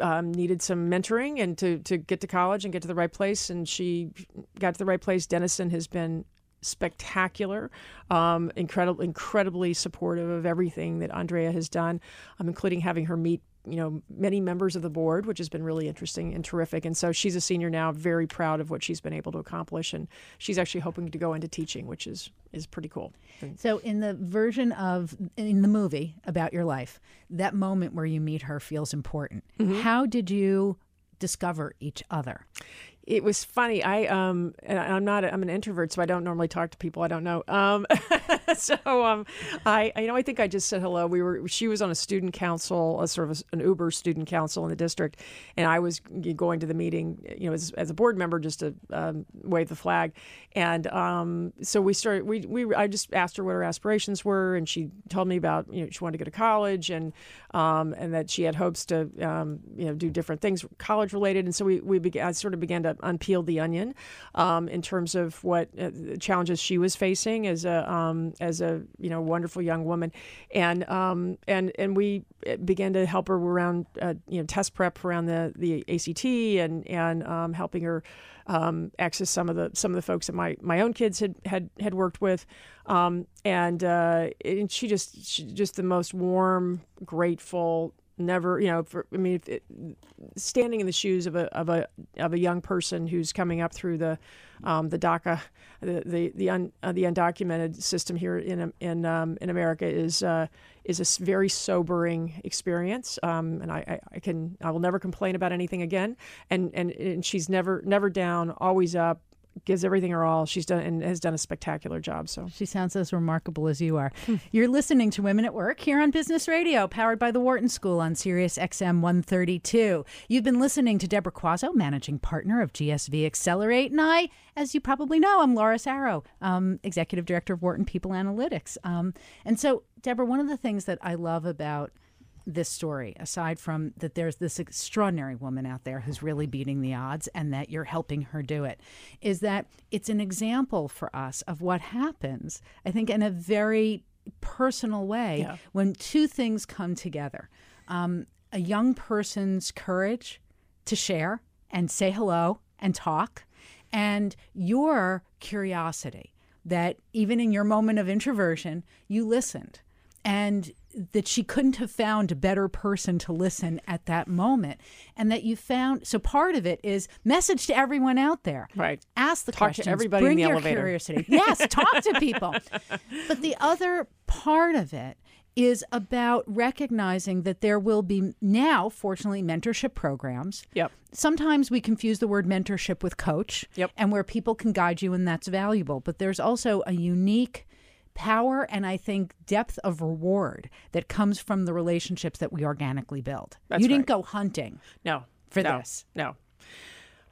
um, needed some mentoring and to to get to college and get to the right place. And she got to the right place. Denison has been spectacular, um, incredible, incredibly supportive of everything that Andrea has done, um, including having her meet you know many members of the board, which has been really interesting and terrific. And so she's a senior now, very proud of what she's been able to accomplish, and she's actually hoping to go into teaching, which is is pretty cool. So in the version of in the movie about your life, that moment where you meet her feels important. Mm-hmm. How did you discover each other? It was funny. I um, I'm not. I'm an introvert, so I don't normally talk to people I don't know. Um, so um, I, you know, I think I just said hello. We were. She was on a student council, a sort of an Uber student council in the district, and I was going to the meeting, you know, as, as a board member, just to um, wave the flag. And um, so we started. We we. I just asked her what her aspirations were, and she told me about you know she wanted to go to college and um, and that she had hopes to um, you know do different things college related. And so we we began. I sort of began to unpeeled the onion um, in terms of what uh, challenges she was facing as a um, as a you know wonderful young woman, and um, and and we uh, began to help her around uh, you know test prep around the the ACT and and um, helping her. Um, access some of the some of the folks that my, my own kids had had, had worked with, um, and uh, and she just she, just the most warm, grateful, never, you know, for, I mean, it, standing in the shoes of a of a of a young person who's coming up through the um, the DACA, the the the, un, uh, the undocumented system here in in um, in America is uh, is a very sobering experience. Um, and I, I, I, can I will never complain about anything again. And and and she's never never down, always up, gives everything her all. She's done and has done a spectacular job. So she sounds as remarkable as you are. You're listening to Women at Work here on Business Radio, powered by the Wharton School on Sirius XM 132. You've been listening to Deborah Quazzo, managing partner of GSV Accelerate, and I, as you probably know, I'm Laura Zarrow, um, executive director of Wharton People Analytics. Um, and so, Deborah, one of the things that I love about this story, aside from that there's this extraordinary woman out there who's really beating the odds and that you're helping her do it, is that it's an example for us of what happens, I think, in a very personal way yeah. when two things come together. Um, a young person's courage to share and say hello and talk, and your curiosity that even in your moment of introversion, you listened and that she couldn't have found a better person to listen at that moment and that you found so part of it is message to everyone out there right ask the talk questions to everybody bring in the your elevator. curiosity yes talk to people but the other part of it is about recognizing that there will be now, fortunately, mentorship programs. Yep. Sometimes we confuse the word mentorship with coach, yep. and where people can guide you, and that's valuable. But there's also a unique power and I think depth of reward that comes from the relationships that we organically build. That's you didn't right. go hunting. No. For no, this. No.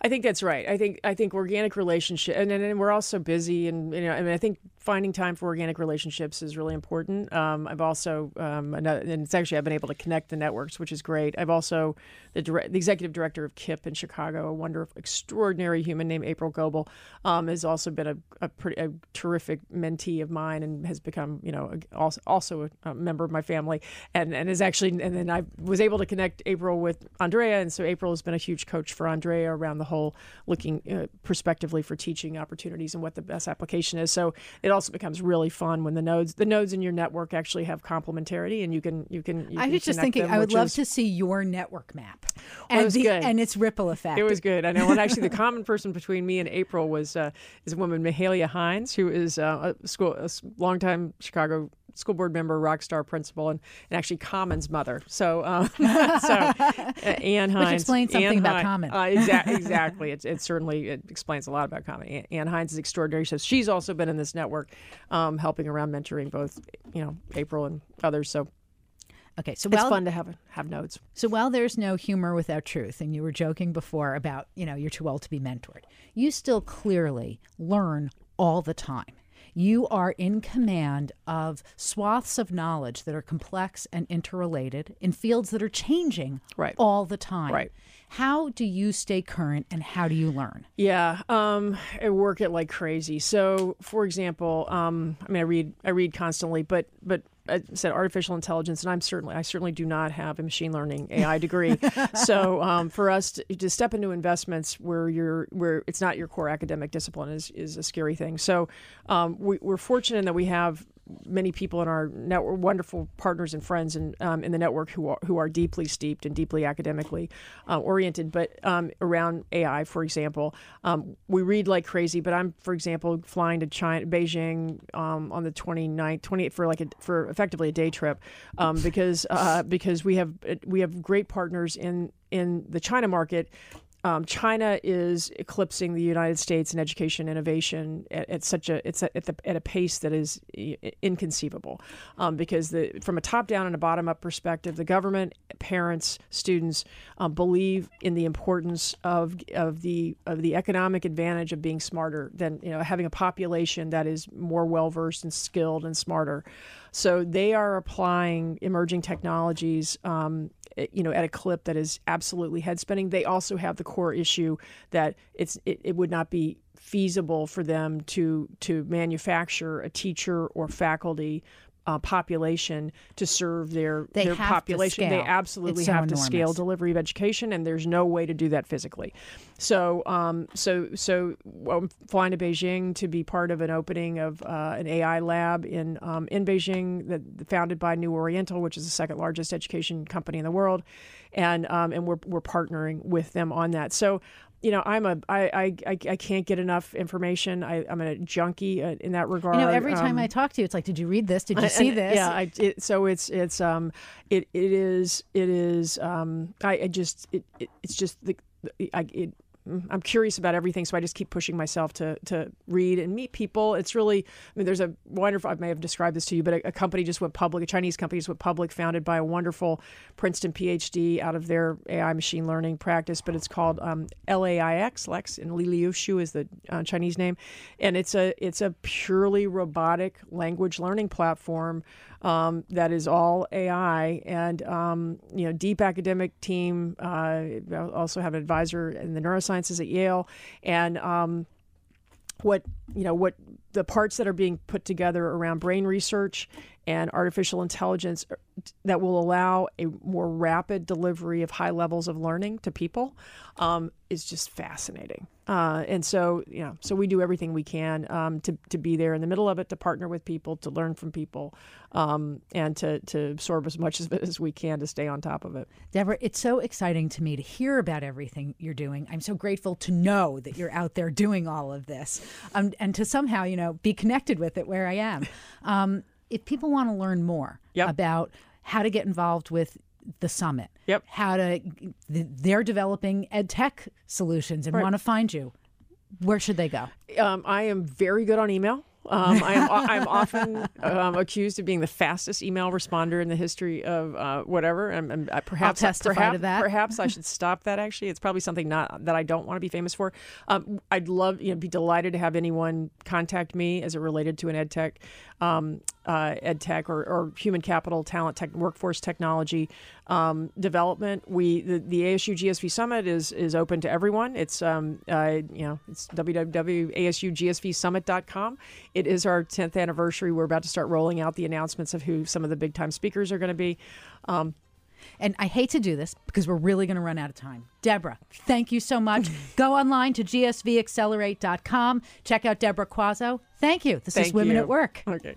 I think that's right. I think I think organic relationship, and, and, and we're all so busy, and you know, I mean, I think finding time for organic relationships is really important. Um, I've also, um, and it's actually I've been able to connect the networks, which is great. I've also the, direct, the executive director of KIPP in Chicago, a wonderful, extraordinary human named April Goble, um, has also been a, a pretty a terrific mentee of mine, and has become you know also also a, member of my family, and and is actually, and then I was able to connect April with Andrea, and so April has been a huge coach for Andrea around the whole looking uh, prospectively for teaching opportunities and what the best application is. So it also becomes really fun when the nodes the nodes in your network actually have complementarity, and you can you can. You I can was just thinking, them, I would love is, to see your network map well, and, the, good. and its ripple effect. It was good. I know. And actually, the common person between me and April was uh, is a woman, Mahalia Hines, who is uh, a school a longtime Chicago school board member, rock star principal, and, and actually Common's mother. So, um, so uh, Ann Hines. Which explains something Ann about Hi- Common. Uh, exa- exactly. It, it certainly it explains a lot about Common. Anne, Ann Hines is extraordinary. So she's also been in this network, um, helping around mentoring both, you know, April and others. So Okay, so it's fun to have have notes. so while there's no humor without truth, and you were joking before about you know you're too old to be mentored, you still clearly learn all the time. You are in command of swaths of knowledge that are complex and interrelated in fields that are changing Right. all the time. Right. How do you stay current and how do you learn? Yeah, um, I work it like crazy. So, for example, um, I mean, I read, I read constantly, but but I said artificial intelligence, and I'm certainly, I certainly do not have a machine learning AI degree. so, um, for us to, to step into investments where you're, where it's not your core academic discipline is is a scary thing. So, um, we, we're fortunate that we have many people in our network, wonderful partners and friends in, um, in the network who are, who are deeply steeped and deeply academically uh, oriented. But um, around AI, for example, um, we read like crazy. But I'm, for example, flying to China, Beijing um, on the 29th, 28th for like a, for effectively a day trip um, because uh, because we have we have great partners in in the China market um, China is eclipsing the United States in education innovation at, at such a it's at, the, at a pace that is inconceivable, um, because the from a top down and a bottom up perspective, the government, parents, students um, believe in the importance of of the of the economic advantage of being smarter than you know having a population that is more well versed and skilled and smarter. So they are applying emerging technologies, um, eh, you know, at a clip that is absolutely head spinning. They also have the core issue that it's it, it would not be feasible for them to to manufacture a teacher or faculty. Uh, population to serve their They their population. They absolutely so have to scale delivery of education, and there's no way to do that physically. So, um, so, so I'm flying to Beijing to be part of an opening of uh, an AI lab in um, in Beijing, that founded by New Oriental, which is the second largest education company in the world, and um, and we're we're partnering with them on that. So. You know, I'm a I, I, I can't get enough information. I, I'm a junkie uh, in that regard. You know, every time Um, I talk to you, it's like, did you read this? Did you see this? Yeah, I, it, so it's it's um it it is it is um I, I just it, it it's just the the- I it I'm curious about everything, so I just keep pushing myself to to read and meet people. It's really, I mean, there's a wonderful. I may have described this to you, but a, a company just went public. A Chinese company just went public, founded by a wonderful Princeton PhD out of their AI machine learning practice. But it's called um, LAIX, Lex, and Liulishuo is the uh, Chinese name, and it's a it's a purely robotic language learning platform um, that is all AI and um, you know deep academic team. Uh, I also have an advisor in the neurosciences at Yale, and um, what you know what the parts that are being put together around brain research and artificial intelligence uh, that will allow a more rapid delivery of high levels of learning to people um, is just fascinating. Uh, and so, you know, so we do everything we can um, to, to be there in the middle of it, to partner with people, to learn from people, um, and to, to absorb as much of it as we can to stay on top of it. Deborah, it's so exciting to me to hear about everything you're doing. I'm so grateful to know that you're out there doing all of this um, and to somehow, you know, be connected with it where I am. Um, if people want to learn more Yep. about how to get involved with the summit, Yep. how to, they're developing ed tech solutions and want to find you, where should they go? Um, I am very good on email. Um, I am I'm often um, accused of being the fastest email responder in the history of uh, whatever. And, and uh, perhaps testify to perhaps, that. Perhaps I should stop that. Actually, it's probably something not that I don't want to be famous for. Um, I'd love you know be delighted to have anyone contact me as it related to an ed tech, um, uh, ed tech or, or human capital, talent, tech, workforce technology um, development. We the, the ASU GSV Summit is is open to everyone. It's um, uh, you know it's www.asugsvsummit.com. It is our 10th anniversary. We're about to start rolling out the announcements of who some of the big time speakers are going to be. Um, And I hate to do this because we're really going to run out of time. Deborah, thank you so much. Go online to gsvaccelerate.com. Check out Deborah Quazzo. Thank you. This is Women you. at Work. Okay.